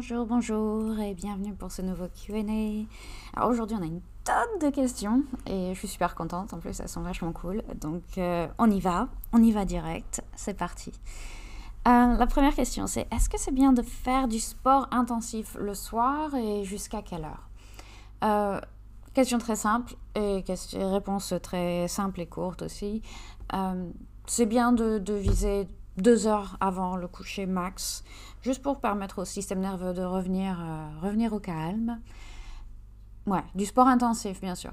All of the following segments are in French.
Bonjour, bonjour et bienvenue pour ce nouveau QA. Alors aujourd'hui on a une tonne de questions et je suis super contente, en plus elles sont vachement cool. Donc euh, on y va, on y va direct, c'est parti. Euh, la première question c'est est-ce que c'est bien de faire du sport intensif le soir et jusqu'à quelle heure? Euh, Question très simple et réponse très simple et courte aussi. c'est bien de, de viser deux heures avant le coucher max, juste pour permettre au système nerveux de revenir, euh, revenir au calme. Ouais, du sport intensif, bien sûr.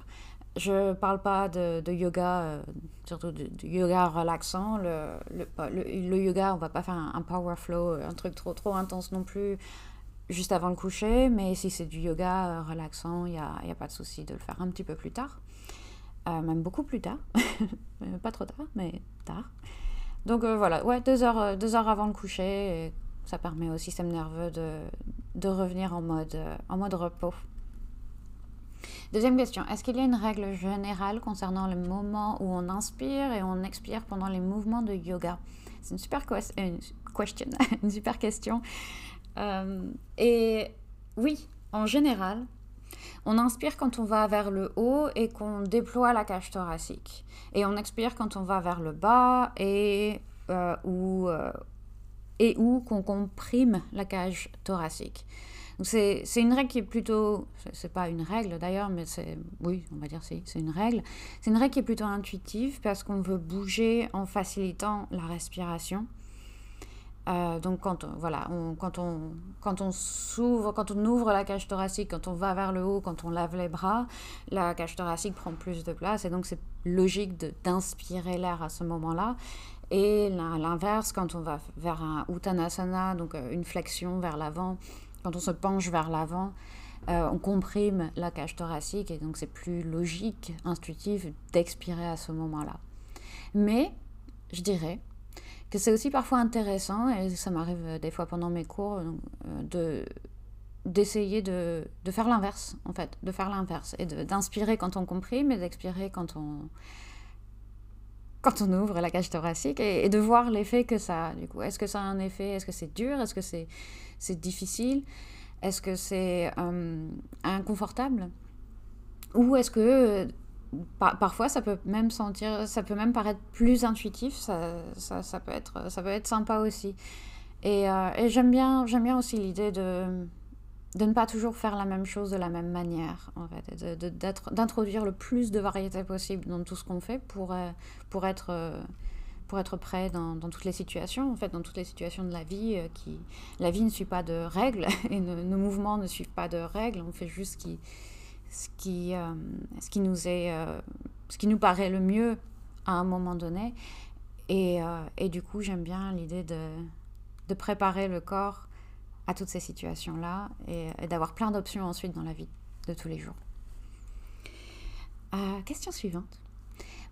Je parle pas de, yoga, euh, surtout de, yoga relaxant. Le, yoga, on va pas faire un, power flow, un truc trop, trop intense non plus, juste avant le coucher. Mais si c'est du yoga euh, relaxant, il n'y a, a, pas de souci de le faire un petit peu plus tard. même beaucoup plus tard. pas trop tard, mais tard. Donc euh, voilà, ouais, deux heures, euh, deux heures avant le coucher, ça permet au système nerveux de, de revenir en mode, euh, en repos. Deuxième question, est-ce qu'il y a une règle générale concernant le moment où on inspire et on expire pendant les mouvements de yoga? C'est une super question, une super question. et oui, en général, on inspire quand on va vers le haut et qu'on déploie la cage thoracique. Et on expire quand on va vers le bas et euh, ou euh, et qu'on comprime la cage thoracique. C'est une règle qui est plutôt, c'est pas une règle d'ailleurs, mais c'est, oui, on va dire si, c'est une règle. C'est une règle qui est plutôt intuitive parce qu'on veut bouger en facilitant la respiration. Euh, donc quand on, voilà, quand on quand on s'ouvre, quand on ouvre la cage thoracique, quand on va vers le haut, quand on lave les bras, la cage thoracique prend plus de place et donc c'est logique d'inspirer l'air à ce moment-là. Et l'inverse, quand on va vers un uttanasana, donc euh, une flexion vers l'avant, quand on se penche vers l'avant, euh, on comprime la cage thoracique et donc c'est plus logique, intuitif d'expirer à ce moment-là. Mais je dirais que c'est aussi parfois intéressant, et ça m'arrive des fois pendant mes cours, euh, de d'essayer de, de, faire l'inverse, en fait, de faire l'inverse, et d'inspirer quand on comprime et d'expirer quand on, quand on ouvre la cage thoracique, et, de voir l'effet que ça a, du coup. Est-ce que ça a un effet, est-ce que c'est dur, est-ce que c'est c'est difficile, est-ce que c'est euh, inconfortable, ou est-ce que parfois ça peut même sentir ça peut même paraître plus intuitif ça, ça, ça peut être ça peut être sympa aussi et, euh, et j'aime bien j'aime bien aussi l'idée de de ne pas toujours faire la même chose de la même manière en fait d'introduire le plus de variété possible dans tout ce qu'on fait pour euh, pour être euh, pour être prêt dans, dans, toutes les situations, en fait, dans toutes les situations de la vie, qui la vie ne suit pas de règles et nos mouvements ne suivent pas de règles. On fait juste ce qui, ce qui, euh, ce qui, nous, est, euh, ce qui nous paraît le mieux à un moment donné. Et, euh, et du coup, j'aime bien l'idée de, de, préparer le corps à toutes ces situations-là et, d'avoir plein d'options ensuite dans la vie de tous les jours. question suivante.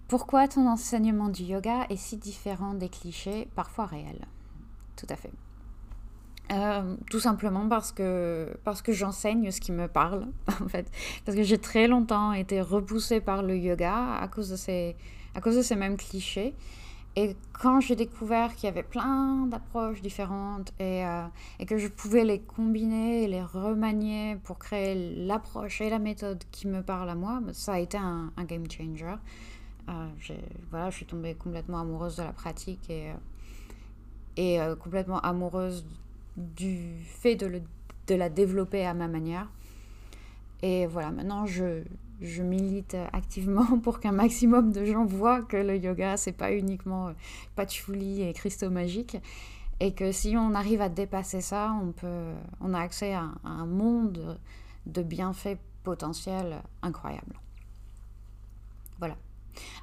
Pourquoi ton enseignement du yoga est si différent des clichés, parfois réels? Tout à fait. Euh, tout simplement parce que, parce que j'enseigne ce qui me parle, en fait. Parce que j'ai très longtemps été repoussée par le yoga à cause de ces, à cause de ces mêmes clichés. Et quand j'ai découvert qu'il y avait plein d'approches différentes et, euh, et, que je pouvais les combiner et les remanier pour créer l'approche et la méthode qui me parle à moi, ça a été un, game changer. Euh, voilà, je suis tombée complètement amoureuse de la pratique et, et complètement amoureuse du fait de, le, de la développer à ma manière. Et voilà, maintenant je, je milite activement pour qu'un maximum de gens voient que le yoga, c'est pas uniquement euh, patchouli et cristaux magiques. Et que si on arrive à dépasser ça, on, peut, on a accès à, un monde de bienfaits potentiels incroyables. Voilà.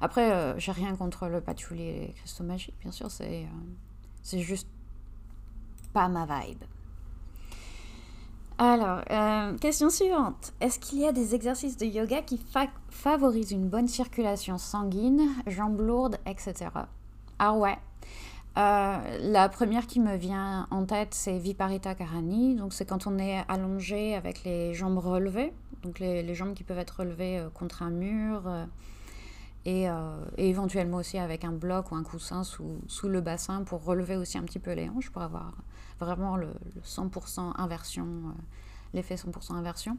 Après, euh, j'ai rien contre le patchouli et les cristaux magiques, bien sûr, c'est euh, c'est juste pas ma vibe. Alors, euh, question suivante. Est-ce qu'il y a des exercices de yoga qui favorisent une bonne circulation sanguine, jambes lourdes, etc. Ah ouais. Euh, la première qui me vient en tête, c'est Viparita Karani. Donc, c'est quand on est allongé avec les jambes relevées. Donc, les, jambes qui peuvent être relevées euh, contre un mur Et, éventuellement aussi avec un bloc ou un coussin sous, sous, le bassin pour relever aussi un petit peu les hanches, pour avoir vraiment le, 100% inversion, l'effet 100% inversion.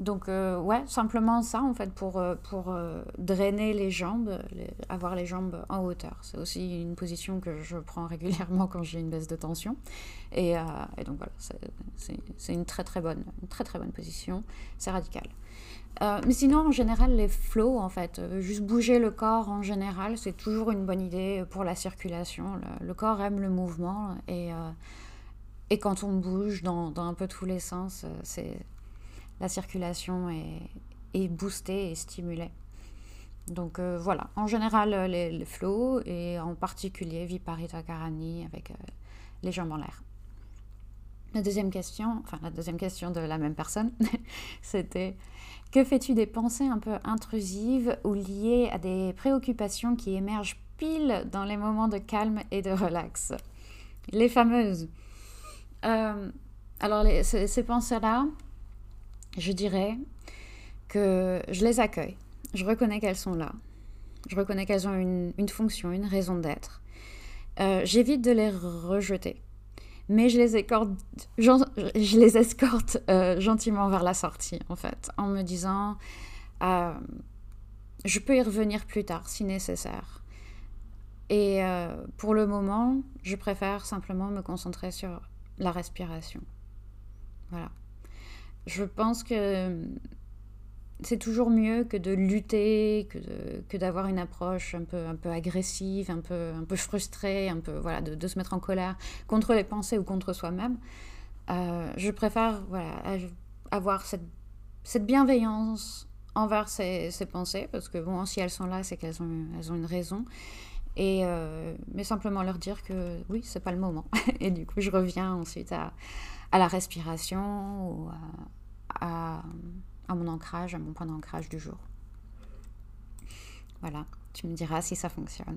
Donc, euh, ouais, simplement ça, en fait, pour, euh, pour euh, drainer les jambes, avoir les jambes en hauteur. C'est aussi une position que je prends régulièrement quand j'ai une baisse de tension. Et, donc, voilà, c'est une très, très bonne, une très, très bonne position. C'est radical. Mais sinon, en général, les flows, en fait, juste bouger le corps en général, c'est toujours une bonne idée pour la circulation. Le, corps aime le mouvement et, et quand on bouge dans, dans un peu tous les sens, c'est la circulation est, boostée et stimulée. Donc euh, voilà, en général euh, les, flots et en particulier Viparita Karani avec euh, les jambes en l'air. La deuxième question, enfin la deuxième question de la même personne, c'était que fais-tu des pensées un peu intrusives ou liées à des préoccupations qui émergent pile dans les moments de calme et de relax? Les fameuses. alors ces pensées-là, je dirais que je les accueille. Je reconnais qu'elles sont là. Je reconnais qu'elles ont une, fonction, une raison d'être. Euh, j'évite de les rejeter. Mais je les, escorte, euh, gentiment vers la sortie, en fait, en me disant, euh, je peux y revenir plus tard si nécessaire. Et pour le moment, je préfère simplement me concentrer sur la respiration. Voilà je pense que c'est toujours mieux que de lutter, que, d'avoir une approche un peu, un peu agressive, un peu, un peu frustrée, un peu, voilà, de, se mettre en colère contre les pensées ou contre soi-même. Euh, je préfère voilà, avoir cette, cette bienveillance envers ces, ces, pensées, parce que bon, si elles sont là, c'est qu'elles ont, elles ont une raison. Et, euh, mais simplement leur dire que oui, c'est pas le moment. Et du coup, je reviens ensuite à, à la respiration ou à, mon ancrage, à mon point d'ancrage du jour. Voilà, tu me diras si ça fonctionne.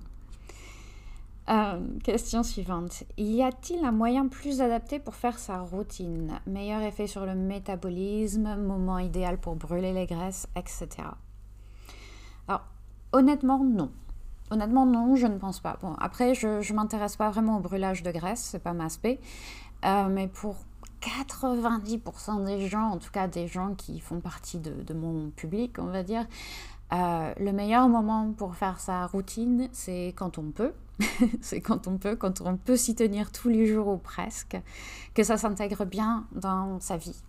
Euh, question suivante. Y a-t-il un moyen plus adapté pour faire sa routine? Meilleur effet sur le métabolisme, moment idéal pour brûler les graisses, etc. Alors, honnêtement, non. Honnêtement, non, je ne pense pas. Bon, après, je ne m'intéresse pas vraiment au brûlage de graisse, c'est pas ma spé. Euh, mais pour 90% des gens, en tout cas des gens qui font partie de, mon public, on va dire, euh, le meilleur moment pour faire sa routine, c'est quand on peut. c'est quand on peut, quand on peut s'y tenir tous les jours ou presque, que ça s'intègre bien dans sa vie.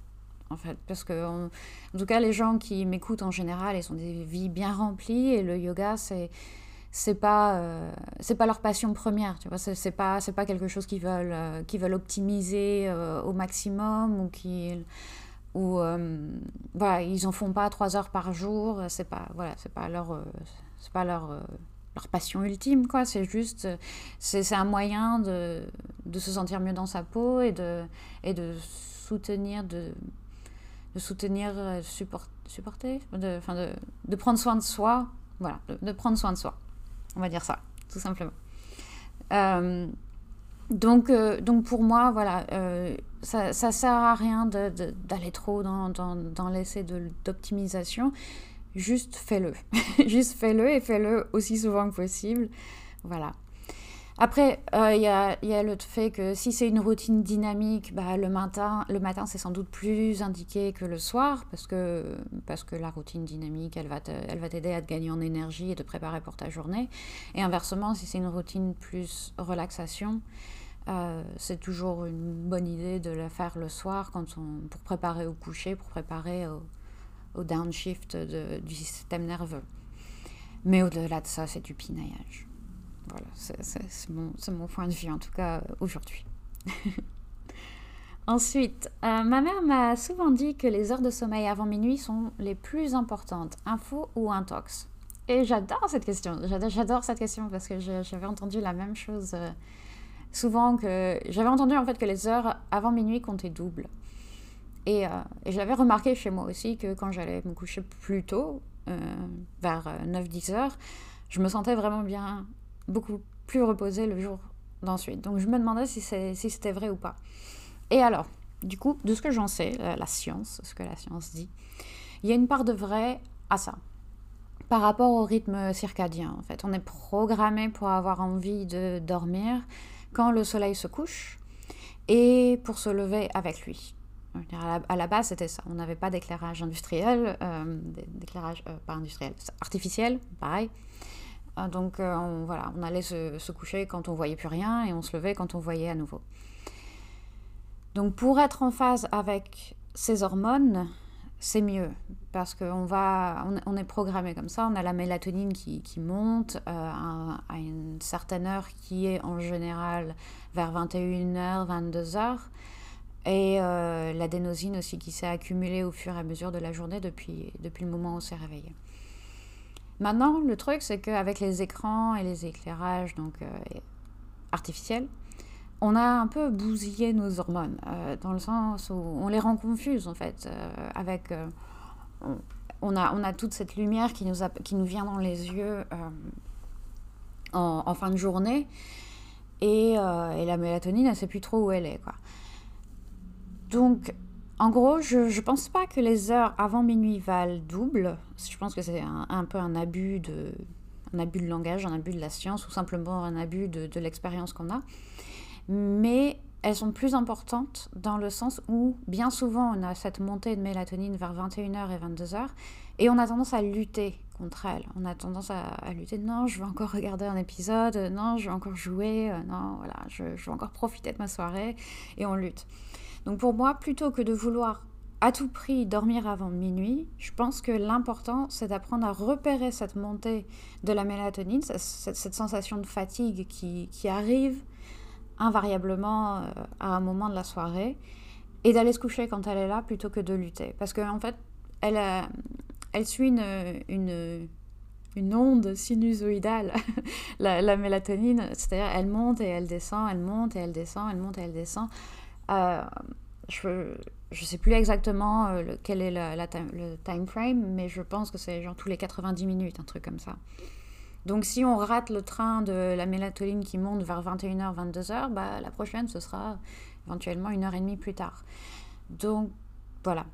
En fait, parce que, en tout cas, les gens qui m'écoutent en général, ils ont des vies bien remplies et le yoga, c'est c'est pas euh, c'est pas leur passion première tu vois. C'est pas c'est pas quelque chose qu'ils veulent euh, qu'ils veulent optimiser euh, au maximum ou qui ou voilà ils en font pas trois heures par jour c'est pas voilà c'est pas leur c'est pas leur leur passion ultime quoi. C'est juste c'est un moyen de, de se sentir mieux dans sa peau et de et de soutenir de de soutenir supporter de, de, de prendre soin de soi. Voilà de prendre soin de soi on va dire ça, tout simplement. Euh, donc, euh, donc pour moi, voilà, euh, ça ne sert à rien d'aller trop dans l'essai d'optimisation. Juste fais-le. Juste fais-le et fais-le aussi souvent que possible. Voilà. Après, euh, il y, a, y, a, le fait que si c'est une routine dynamique, bah, le matin, le matin c'est sans doute plus indiqué que le soir, parce que, parce que la routine dynamique, elle va t'aider à te gagner en énergie et te préparer pour ta journée. Et inversement, si c'est une routine plus relaxation, euh, c'est toujours une bonne idée de la faire le soir pour préparer au coucher, pour préparer au downshift du système nerveux. Mais au-delà de ça, c'est du pinaillage. Voilà, c'est mon, point de vue en tout cas euh, aujourd'hui. Ensuite, euh, ma mère m'a souvent dit que les heures de sommeil avant minuit sont les plus importantes, info ou intox. Et j'adore cette question, j'adore cette question parce que j'avais entendu la même chose euh, souvent que j'avais entendu en fait que les heures avant minuit comptaient double. Et, l'avais remarqué chez moi aussi que quand j'allais me coucher plus tôt, vers 9-10 heures, je me sentais vraiment bien beaucoup plus reposé le jour d'ensuite. Donc je me demandais si c'était vrai ou pas. Et alors, du coup, de ce que j'en sais, la, science, ce que la science dit, il y a une part de vrai à ça. par rapport au rythme circadien. En fait, on est programmé pour avoir envie de dormir quand le soleil se couche et pour se lever avec lui. À la, base, c'était ça. On n'avait pas d'éclairage industriel, euh, d'éclairage euh, pas industriel, artificiel, pareil. Euh, donc on, voilà, on allait se, coucher quand on voyait plus rien et on se levait quand on voyait à nouveau. Donc pour être en phase avec ces hormones, c'est mieux parce qu'on va, on, est programmé comme ça. On a la mélatonine qui, qui monte euh, à, une certaine heure qui est en général vers 21h, 22h. Et euh, l'adénosine aussi qui s'est accumulée au fur et à mesure de la journée depuis, depuis le moment où on s'est réveillé. Maintenant, le truc, c'est qu'avec les écrans et les éclairages donc, euh, artificiels, on a un peu bousillé nos hormones, euh, dans le sens où on les rend confuses en fait, euh, avec... On, a, on a toute cette lumière qui nous, qui nous vient dans les yeux en, fin de journée, et, et, la mélatonine, elle ne sait plus trop où elle est. Quoi. Donc, en gros, je ne pense pas que les heures avant minuit valent double. Je pense que c'est un, peu un abus de, un abus de langage, un abus de la science, ou simplement un abus de, l'expérience qu'on a mais elles sont plus importantes dans le sens où bien souvent on a cette montée de mélatonine vers 21h et 22h et on a tendance à lutter contre elle. On a tendance à, lutter, non, je veux encore regarder un épisode, non, je veux encore jouer, non, voilà, je, je veux encore profiter de ma soirée et on lutte. Donc pour moi, plutôt que de vouloir à tout prix dormir avant minuit, je pense que l'important, c'est d'apprendre à repérer cette montée de la mélatonine, cette, sensation de fatigue qui, arrive invariablement euh, à un moment de la soirée et d'aller se coucher quand elle est là plutôt que de lutter. Parce qu'en en fait, elle, euh, suit une onde sinusoïdale, la, la, mélatonine, c'est-à-dire elle monte et elle descend, elle monte et elle descend, elle monte et elle descend. Euh, je ne sais plus exactement quel est le time frame, mais je pense que c'est genre tous les 90 minutes, un truc comme ça. Donc si on rate le train de la mélatonine qui monte vers 21h, 22h, bah, la prochaine, ce sera éventuellement une heure et demie plus tard. Donc voilà.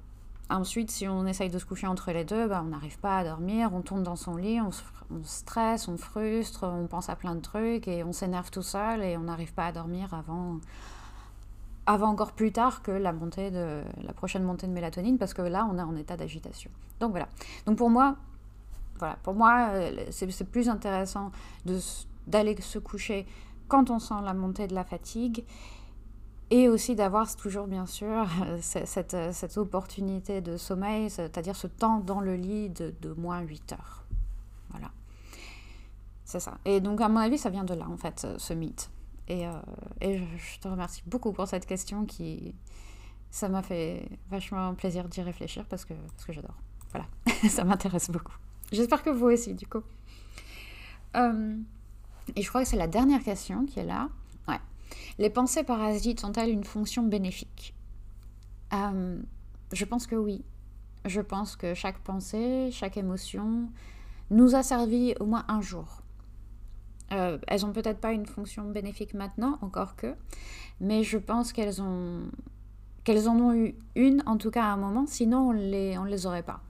Ensuite, si on essaye de se coucher entre les deux, bah, on n'arrive pas à dormir, on tourne dans son lit, on, on stresse, on frustre, on pense à plein de trucs et on s'énerve tout seul et on n'arrive pas à dormir avant, avant encore plus tard que la, montée de, la prochaine montée de mélatonine parce que là, on est en état d'agitation. Donc voilà. Donc pour moi, voilà, pour moi, euh, c'est plus intéressant d'aller se coucher quand on sent la montée de la fatigue et aussi d'avoir toujours, bien sûr, cette, cette, opportunité de sommeil, c'est-à-dire ce temps dans le lit de, de moins 8 heures. Voilà. C'est ça. Et donc, à mon avis, ça vient de là, en fait, ce mythe. Et, euh, je te remercie beaucoup pour cette question qui... Ça m'a fait vachement plaisir d'y réfléchir parce que, parce que j'adore. Voilà, ça m'intéresse beaucoup. J'espère que vous aussi, du coup. Euh, et je crois que c'est la dernière question qui est là. Ouais. Les pensées parasites ont-elles une fonction bénéfique? Euh, Je pense que oui. Je pense que chaque pensée, chaque émotion nous a servi au moins un jour. Euh, elles ont peut-être pas une fonction bénéfique maintenant, encore que, mais je pense qu'elles ont qu'elles en ont eu une, en tout cas à un moment, sinon on les, on les aurait pas.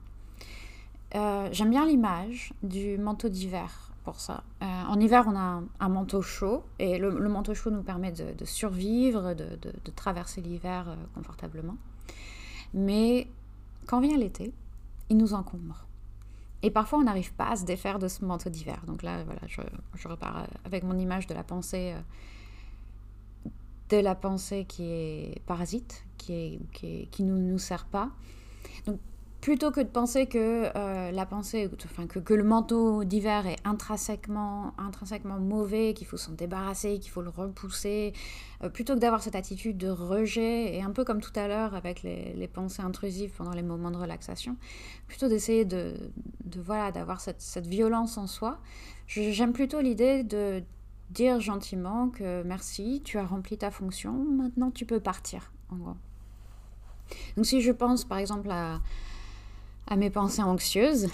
Euh, j'aime bien l'image du manteau d'hiver pour ça. Euh, en hiver, on a un, manteau chaud et le, manteau chaud nous permet de, survivre, de, traverser l'hiver confortablement. Mais quand vient l'été, il nous encombre. Et parfois, on n'arrive pas à se défaire de ce manteau d'hiver. Donc là, voilà, je, repars avec mon image de la pensée, de la pensée qui est parasite, qui, est, qui, nous, nous sert pas. Donc plutôt que de penser que euh, la pensée, enfin que, que le manteau d'hiver est intrinsèquement, intrinsèquement mauvais, qu'il faut s'en débarrasser, qu'il faut le repousser, euh, plutôt que d'avoir cette attitude de rejet, et un peu comme tout à l'heure avec les, pensées intrusives pendant les moments de relaxation, plutôt d'essayer de, de, voilà, d'avoir cette, cette, violence en soi, j'aime plutôt l'idée de dire gentiment que merci, tu as rempli ta fonction, maintenant tu peux partir, en gros. Donc si je pense par exemple à mes pensées anxieuses.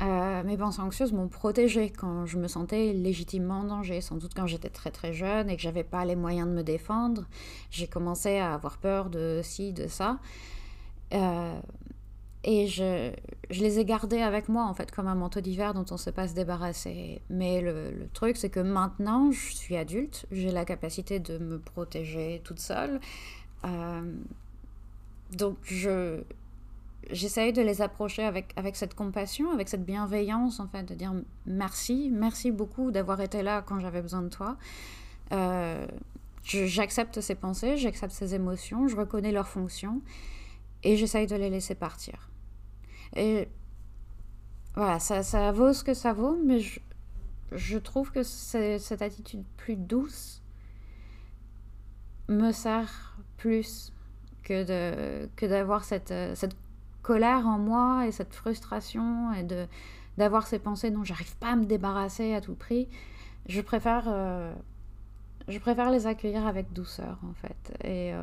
Euh, mes pensées anxieuses m'ont protégée quand je me sentais légitimement en danger, sans doute quand j'étais très très jeune et que j'avais pas les moyens de me défendre. J'ai commencé à avoir peur de ci, de ça. Euh, Et je, les ai gardés avec moi, en fait, comme un manteau d'hiver dont on ne sait pas se débarrasser. Mais le, le truc, c'est que maintenant, je suis adulte, j'ai la capacité de me protéger toute seule. Euh, donc, je, j'essaye de les approcher avec, avec cette compassion, avec cette bienveillance, en fait, de dire merci, merci beaucoup d'avoir été là quand j'avais besoin de toi. Euh, j'accepte ces pensées, j'accepte ces émotions, je reconnais leurs fonctions et j'essaye de les laisser partir. Et voilà, ça, ça vaut ce que ça vaut, mais je, je trouve que cette attitude plus douce me sert plus que de que d'avoir cette, cette colère en moi et cette frustration et d'avoir ces pensées dont j'arrive pas à me débarrasser à tout prix. Je préfère euh, je préfère les accueillir avec douceur en fait. Et, euh,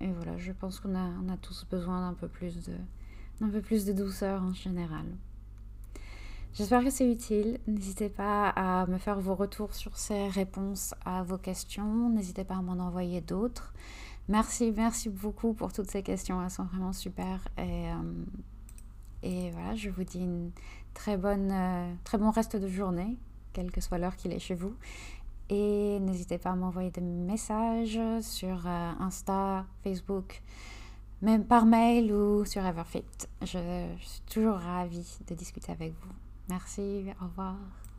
et voilà, je pense qu'on a, on a tous besoin d'un peu plus de d'un peu plus de douceur en général. J'espère que c'est utile. N'hésitez pas à me faire vos retours sur ces réponses à vos questions. N'hésitez pas à m'en envoyer d'autres. Merci, merci beaucoup pour toutes ces questions. Elles sont vraiment super. Et, euh, voilà, je vous dis une très bonne, euh, très bon reste de journée, quelle que soit l'heure qu'il est chez vous. Et n'hésitez pas à m'envoyer des messages sur euh, Insta, Facebook, même par mail ou sur Everfit. Je, suis toujours ravie de discuter avec vous. Merci, au revoir.